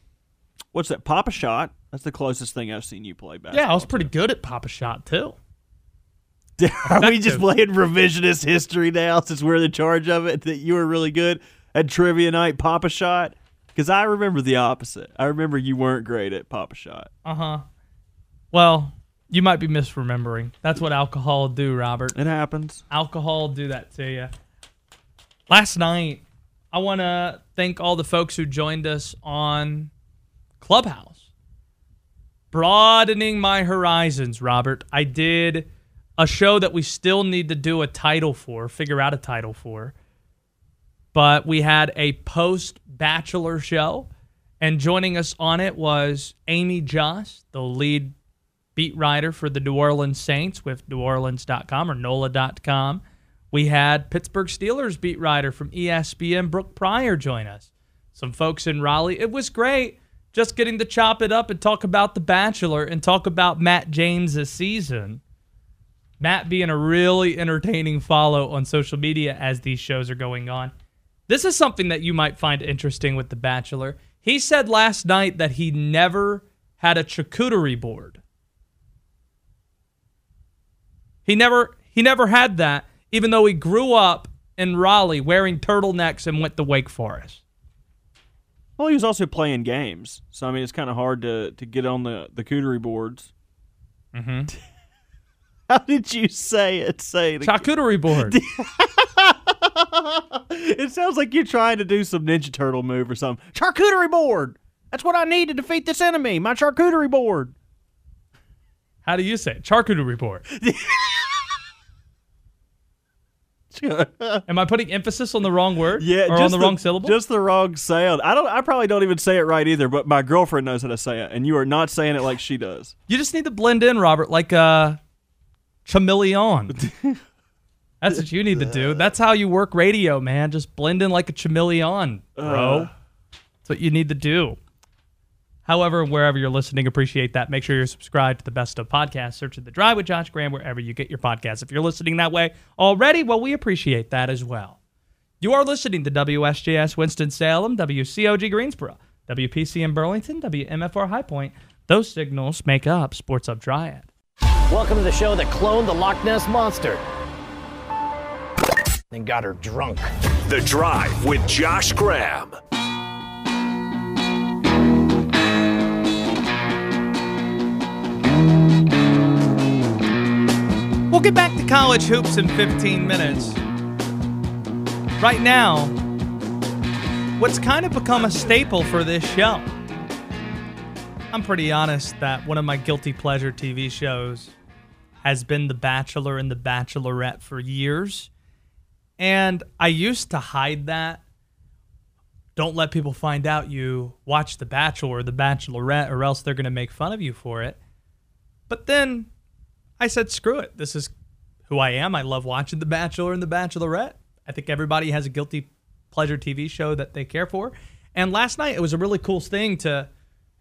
what's that? Pop-A-Shot. That's the closest thing I've seen you play basketball. Yeah, I was pretty good at Pop-A-Shot too. <laughs> Are we just playing revisionist history now since we're in charge of it? That you were really good at trivia night, Pop-A-Shot? Because I remember the opposite. I remember you weren't great at Pop-A-Shot. Uh huh. Well, you might be misremembering. That's what alcohol do, Robert. It happens. Alcohol do that to you. Last night, I want to thank all the folks who joined us on Clubhouse. Broadening my horizons, Robert. I did a show that we still need to do a title for, figure out a title for. But we had a post Bachelor show, and joining us on it was Amie Just, the lead beat writer for the New Orleans Saints with NewOrleans.com or NOLA.com. We had Pittsburgh Steelers beat writer from ESPN, Brooke Pryor, join us. Some folks in Raleigh. It was great just getting to chop it up and talk about The Bachelor and talk about Matt James' season. Matt being a really entertaining follow on social media as these shows are going on. This is something that you might find interesting with The Bachelor. He said last night that he never had a charcuterie board. He never he never had that, even though he grew up in Raleigh wearing turtlenecks and went to Wake Forest. Well, he was also playing games, so I mean, it's kind of hard to to get on the the cootery boards. Mm-hmm. <laughs> How did you say it? Say it. Charcuterie board. <laughs> <laughs> it sounds like you're trying to do some Ninja Turtle move or something. Charcuterie board. That's what I need to defeat this enemy. My charcuterie board. How do you say it? Charcuterie board. <laughs> Am I putting emphasis on the wrong word? Yeah, or on the, wrong syllable? Just the wrong sound. I don't. I probably don't even say it right either. But my girlfriend knows how to say it, and you are not saying it like she does. You just need to blend in, Robert, like a chameleon. <laughs> That's what you need to do. That's how you work radio, man. Just blend in like a chameleon, bro. Uh. That's what you need to do. However, wherever you're listening, appreciate that. Make sure you're subscribed to the Best of Podcasts. Search The Drive with Josh Graham wherever you get your podcasts. If you're listening that way already, well, we appreciate that as well. You are listening to WSJS Winston-Salem, WCOG Greensboro, WPC in Burlington, WMFR High Point. Those signals make up Sports Hub Triad. Welcome to the show that cloned the Loch Ness Monster and got her drunk. The Drive with Josh Graham. We'll get back to college hoops in 15 minutes. Right now, what's kind of become a staple for this show. I'm pretty honest that one of my guilty pleasure TV shows has been The Bachelor and The Bachelorette for years. And I used to hide that. Don't let people find out you watch The Bachelor or The Bachelorette, or else they're going to make fun of you for it. But then I said, screw it. This is who I am. I love watching The Bachelor and The Bachelorette. I think everybody has a guilty pleasure TV show that they care for. And last night, it was a really cool thing to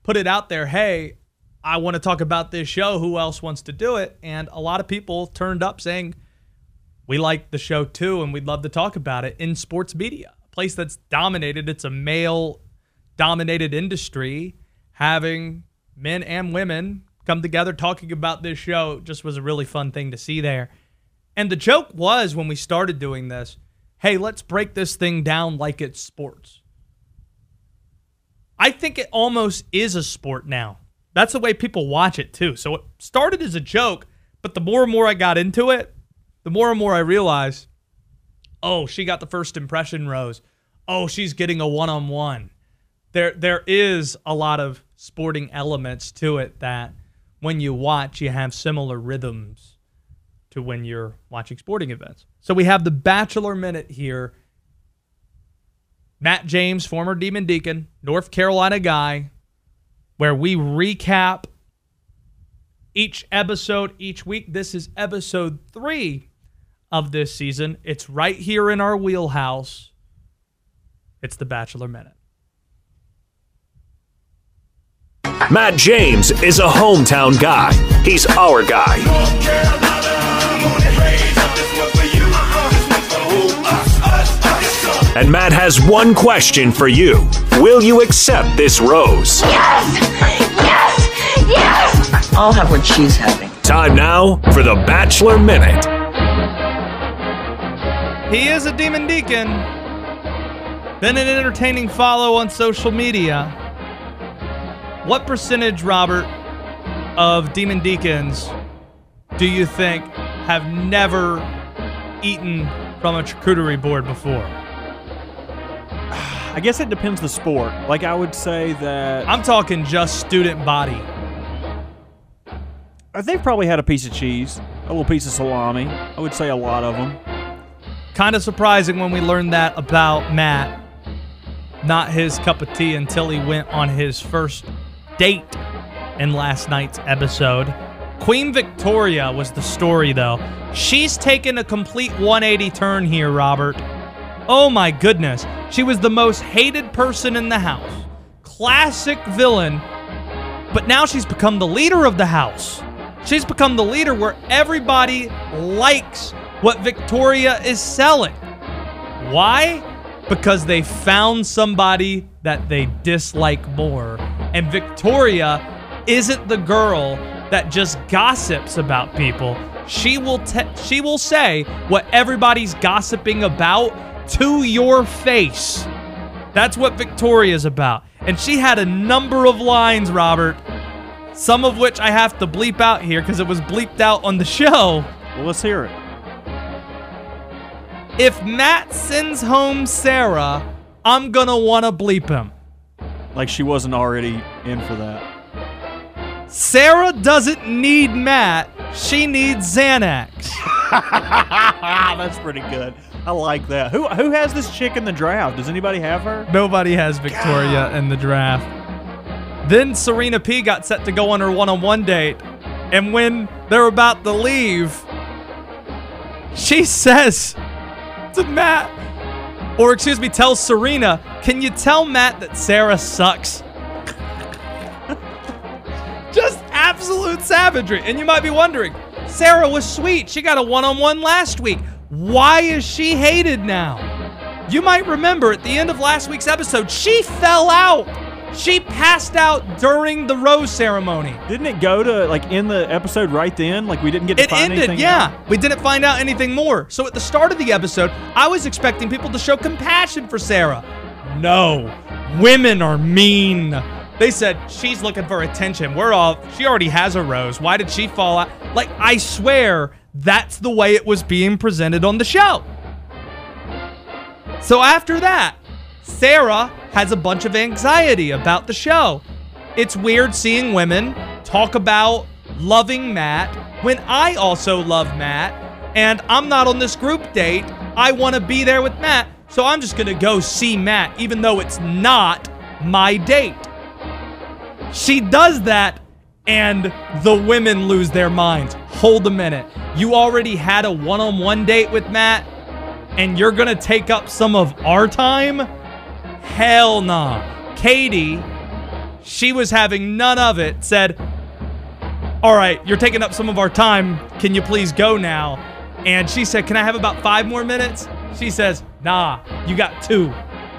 put it out there. Hey, I want to talk about this show. Who else wants to do it? And a lot of people turned up saying, we like the show too, and we'd love to talk about it in sports media, a place that's dominated. It's a male dominated industry. Having men and women come together talking about this show just was a really fun thing to see there. And the joke was when we started doing this hey, let's break this thing down like it's sports. I think it almost is a sport now. That's the way people watch it too. So it started as a joke, but the more and more I got into it, the more and more I realized, oh, she got the first impression rose. Oh, she's getting a one-on-one. There there is a lot of sporting elements to it that when you watch, you have similar rhythms to when you're watching sporting events. So we have the Bachelor Minute here. Matt James, former Demon Deacon, North Carolina guy, where we recap each episode each week. This is episode three of this season. It's right here in our wheelhouse. It's the Bachelor Minute. Matt James is a hometown guy. He's our guy. And Matt has one question for you. Will you accept this rose? Yes! Yes! Yes! I'll have what she's having. Time now for the Bachelor Minute. He is a demon deacon. Been an entertaining follow on social media. What percentage, Robert, of demon deacons do you think have never eaten from a charcuterie board before? I guess it depends the sport. Like I would say that I'm talking just student body. uh, they've probably had a piece of cheese, a little piece of salami. I would say a lot of them. Kind of surprising when we learned that about Matt. Not his cup of tea until he went on his first date in last night's episode. Queen Victoria was the story, though. She's taken a complete 180 turn here, Robert. Oh my goodness. She was the most hated person in the house. Classic villain. But now she's become the leader of the house. She's become the leader where everybody likes what Victoria is selling. Why? Because they found somebody that they dislike more. And Victoria isn't the girl that just gossips about people. She will te- she will say what everybody's gossiping about to your face. That's what Victoria's about. And she had a number of lines, Robert, some of which I have to bleep out here because it was bleeped out on the show. Well, let's hear it. If Matt sends home Sarah, I'm gonna wanna bleep him. Like she wasn't already in for that. Sarah doesn't need Matt, she needs Xanax. <laughs> That's pretty good. I like that. Who who has this chick in the draft? Does anybody have her? Nobody has Victoria in the draft. Then Serena P got set to go on her one on one date. And when they're about to leave, she <laughs> says to Matt, or excuse me, tell Serena, Can you tell Matt that Sarah sucks? <laughs> Just absolute savagery. And you might be wondering, Sarah was sweet. She got a one on one last week. Why is she hated now? You might remember at the end of last week's episode, she fell out. She passed out during the rose ceremony. Didn't it go to like in the episode right then? Like we didn't get to It find ended, anything yeah. out? We didn't find out anything more. So at the start of the episode, I was expecting people to show compassion for Sarah. No, women are mean. They said she's looking for attention. We're all, she already has a rose. Why did she fall out? Like, I swear that's the way it was being presented on the show. So after that, Sarah has a bunch of anxiety about the show. It's weird seeing women talk about loving Matt when I also love Matt and I'm not on this group date. I want to be there with Matt, so I'm just going to go see Matt even though it's not my date. She does that and the women lose their minds. Hold a minute. You already had a one on one date with Matt and you're going to take up some of our time? Hell nah. Katie, she was having none of it, said, All right, you're taking up some of our time. Can you please go now? And she said, Can I have about five more minutes? She says, Nah, you got two.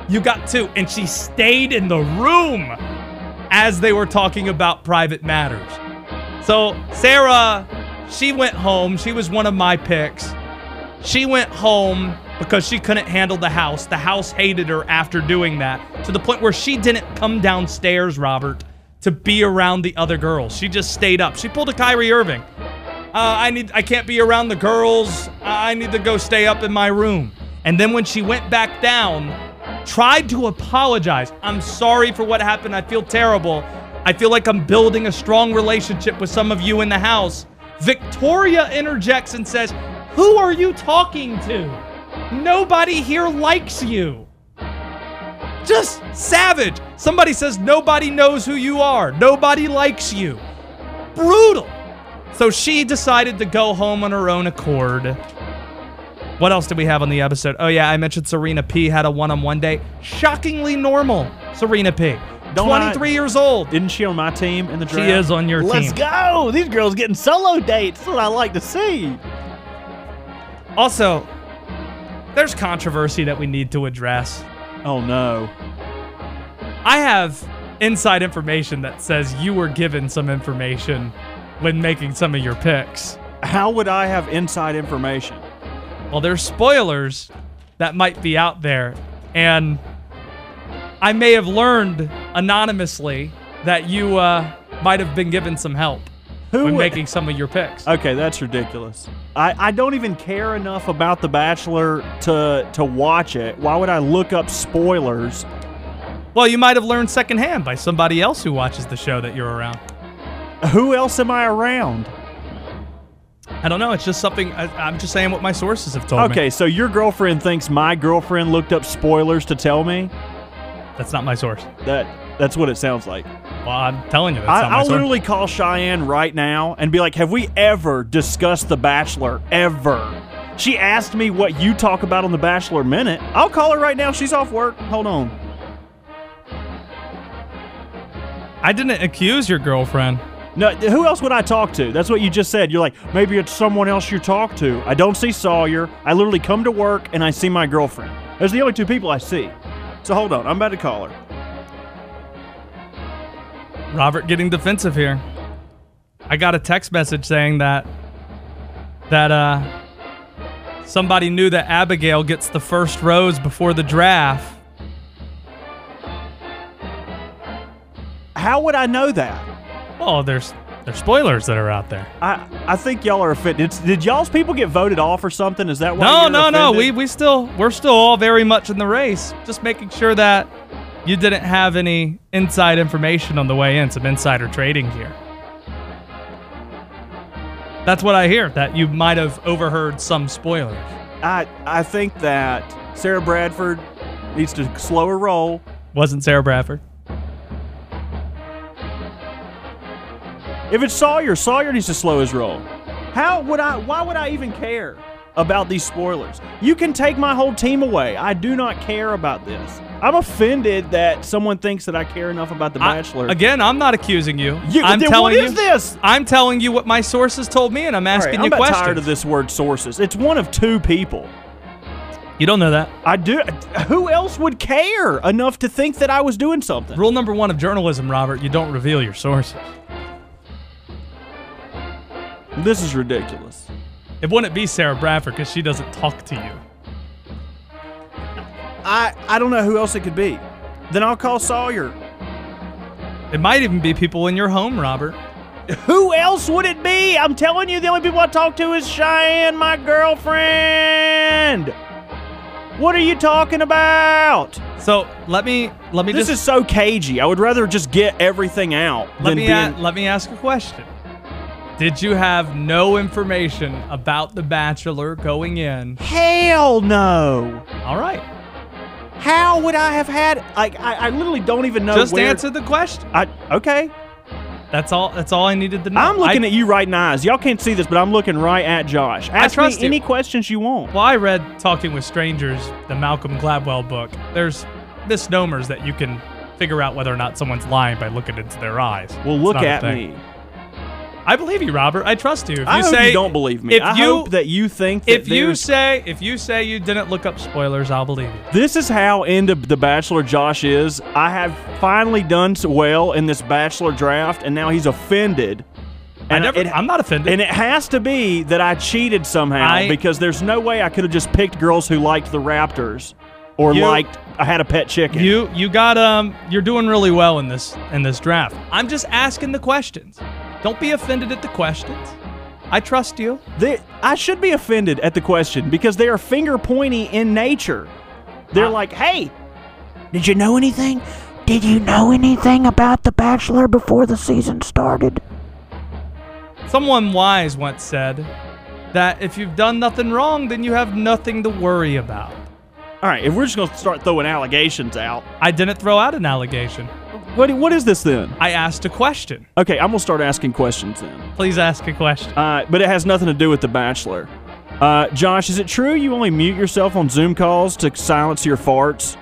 You got two. And she stayed in the room as they were talking about private matters. So, Sarah, she went home. She was one of my picks. She went home because she couldn't handle the house. The house hated her after doing that to the point where she didn't come downstairs, Robert, to be around the other girls. She just stayed up. She pulled a Kyrie Irving. Uh, I need. I can't be around the girls. I need to go stay up in my room. And then when she went back down, tried to apologize. I'm sorry for what happened. I feel terrible. I feel like I'm building a strong relationship with some of you in the house. Victoria interjects and says, Who are you talking to? Nobody here likes you. Just savage. Somebody says, Nobody knows who you are. Nobody likes you. Brutal. So she decided to go home on her own accord. What else did we have on the episode? Oh, yeah, I mentioned Serena P had a one on one date. Shockingly normal, Serena P. Don't I- 23 years old. Isn't she on my team in the draft? She is on your team. Let's go! These girls getting solo dates. That's what I like to see. Also, there's controversy that we need to address. Oh no. I have inside information that says you were given some information when making some of your picks. How would I have inside information? Well, there's spoilers that might be out there, and I may have learned anonymously that you uh, might have been given some help. Who when would- making some of your picks. Okay, that's ridiculous. I, I don't even care enough about The Bachelor to to watch it. Why would I look up spoilers? Well, you might have learned secondhand by somebody else who watches the show that you're around. Who else am I around? I don't know. It's just something. I, I'm just saying what my sources have told me. Okay, so your girlfriend thinks my girlfriend looked up spoilers to tell me? That's not my source. That that's what it sounds like. Well, I'm telling you, that's I, I'll literally call Cheyenne right now and be like, "Have we ever discussed The Bachelor? Ever?" She asked me what you talk about on The Bachelor Minute. I'll call her right now. She's off work. Hold on. I didn't accuse your girlfriend. No, who else would I talk to? That's what you just said. You're like, maybe it's someone else you talk to. I don't see Sawyer. I literally come to work and I see my girlfriend. Those are the only two people I see. So hold on, I'm about to call her. Robert getting defensive here. I got a text message saying that that uh somebody knew that Abigail gets the first rose before the draft. How would I know that? Oh, there's there's spoilers that are out there. I I think y'all are offended. Did, did y'all's people get voted off or something? Is that why? No, no, no. We we still we're still all very much in the race. Just making sure that you didn't have any inside information on the way in, some insider trading here. That's what I hear. That you might have overheard some spoilers. I I think that Sarah Bradford needs to slow her roll. Wasn't Sarah Bradford? If it's Sawyer, Sawyer needs to slow his roll. How would I? Why would I even care about these spoilers? You can take my whole team away. I do not care about this. I'm offended that someone thinks that I care enough about The I- Bachelor. again, I'm not accusing you. You- I'm telling what you is this? I'm telling you what my sources told me, and I'm All right, asking I'm you questions. tired of this word sources. It's one of two people. You don't know that. I do. Who else would care enough to think that I was doing something? Rule number one of journalism, Robert: you don't reveal your sources. This is ridiculous. It wouldn't be Sarah Bradford because she doesn't talk to you. I I don't know who else it could be. Then I'll call Sawyer. It might even be people in your home, Robert. Who else would it be? I'm telling you, the only people I talk to is Cheyenne, my girlfriend. What are you talking about? So let me let me This just is so cagey. I would rather just get everything out let than me being. a- let me ask a question. Did you have no information about the Bachelor going in? Hell no. All right, How would I have had? Like I, I literally don't even know. just where, answer the question. I okay. That's all. That's all I needed to know. I'm looking I, at you right in the eyes. Y'all can't see this, but I'm looking right at Josh. Ask trust me you. any questions you want. Well, I read Talking with Strangers, the Malcolm Gladwell book. There's misnomers that you can figure out whether or not someone's lying by looking into their eyes. Well, look not a at thing. me. I believe you, Robert. I trust you. If you I hope say you don't believe me. If I you hope that you think that if you say if you say you didn't look up spoilers, I'll believe you. This is how into The Bachelor Josh is. I have finally done so well in this Bachelor draft, and now he's offended. I never, it, I'm not offended. and it has to be that I cheated somehow I- because there's no way I could have just picked girls who liked the Raptors or You- liked I had a pet chicken. You you got um you're doing really well in this in this draft. I'm just asking the questions. Don't be offended at the questions. I trust you. They, I should be offended at the question because they are finger pointy in nature. They're ah. like, "Hey, did you know anything? Did you know anything about The Bachelor before the season started? Someone wise once said that if you've done nothing wrong, then you have nothing to worry about. All right, if we're just gonna start throwing allegations out, I didn't throw out an allegation. Oh, what what is this then? I asked a question. Okay, I'm gonna start asking questions then. Please ask a question. Uh, but it has nothing to do with The Bachelor. Uh, Josh, is it true you only mute yourself on Zoom calls to silence your farts?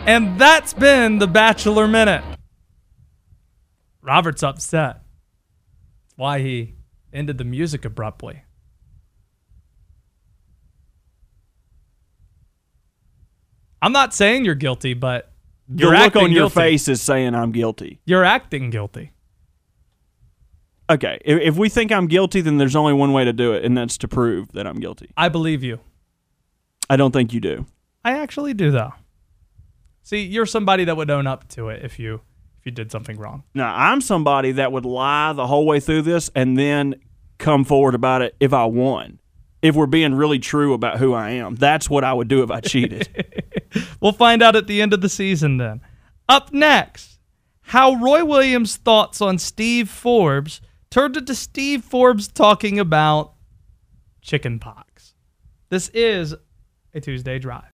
And that's been the Bachelor Minute. Robert's upset. That's why he ended the music abruptly. I'm not saying you're guilty, but The you're look on your guilty. face is saying I'm guilty. You're acting guilty. Okay, if, if we think I'm guilty, then there's only one way to do it, and that's to prove that I'm guilty. I believe you. I don't think you do. I actually do though. See, you're somebody that would own up to it if you if you did something wrong. Now, I'm somebody that would lie the whole way through this and then come forward about it if I won. If we're being really true about who I am, that's what I would do if I cheated. <laughs> <laughs> we'll find out at the end of the season then. Up next, how Roy Williams' thoughts on Steve Forbes turned into Steve Forbes talking about chicken pox. This is a Tuesday Drive.